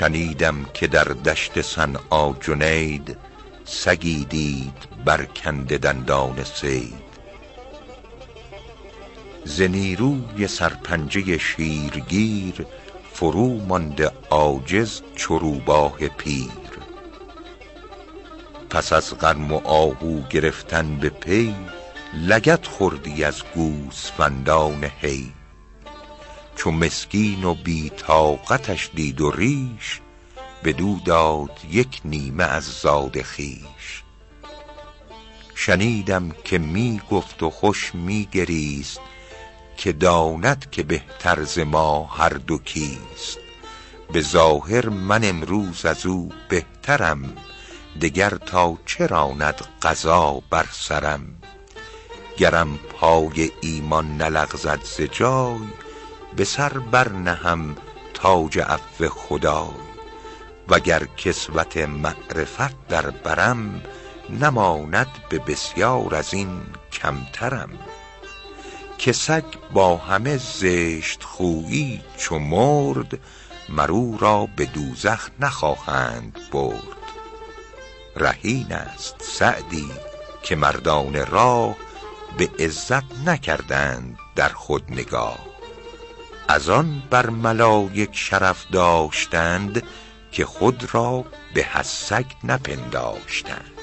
شنیدم که در دشت صنعا جنید سگی دید برکنده دندان صید. ز نیروی سرپنجه شیرگیر فرو مانده عاجز چو روباه پیر. پس از غرم و آهو گرفتن به پی لگد خوردی از گوسفندان حی. چو مسکین و بی طاقتش دید و ریش بدو داد یک نیمه از زاد خویش. شنیدم که می گفت و خوش می گریست که داند که بهتر ز ما هر دو کیست. به ظاهر من امروز از او بهترم دگر تا چه راند قضا بر سرم؟ گرم پای ایمان نلغزد ز جای به سر بر نهم تاج عفو خدای. وگر کسوت معرفت در برم نماند به بسیار از این کمترم. که سگ با همه زشت خویی چو مرد مر او را به دوزخ نخواهند برد. رهین است سعدی که مردان راه به عزت نکردند در خود نگاه. از آن بر ملایک شرف داشتند که خود را به سگ نپنداشتند.